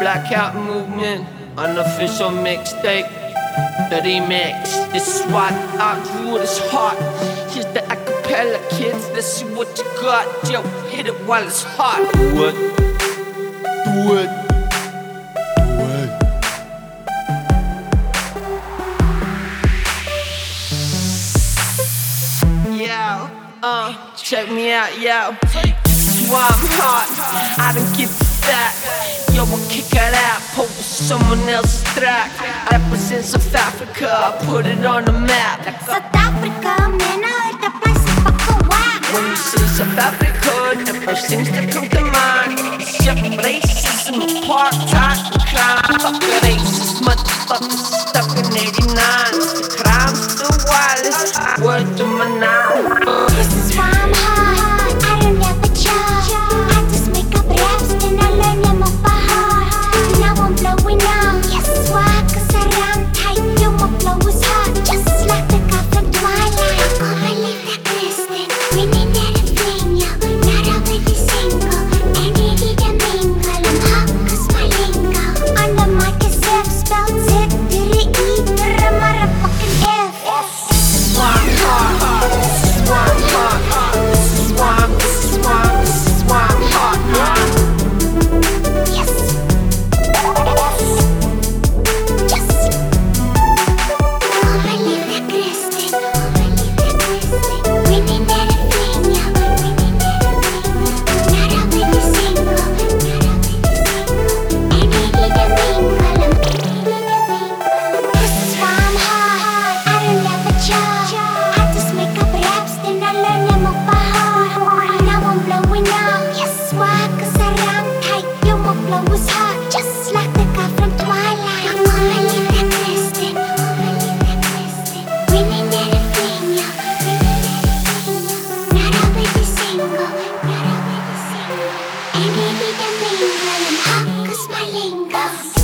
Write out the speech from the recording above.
Blackout movement, unofficial mixtape. The remix, this is why I grew this hot. Here's the acapella, kids. Let's see what you got. Yo, hit it while it's hot. Do it, do it, do it. Yo, uh, check me out, yo. This is why I'm hot. I don't give fuck. Yo, I'll kick it out, put someone else's track. I represent South Africa, I put it on the map. South Africa, man, I heard the place is fucking whack. When you say South Africa, the first things that come to mind is your racism, apartheid, and crime. Fuck the racist motherfuckers stuck in 89. The crime's the wildest, word to my nine. Cause my lingo.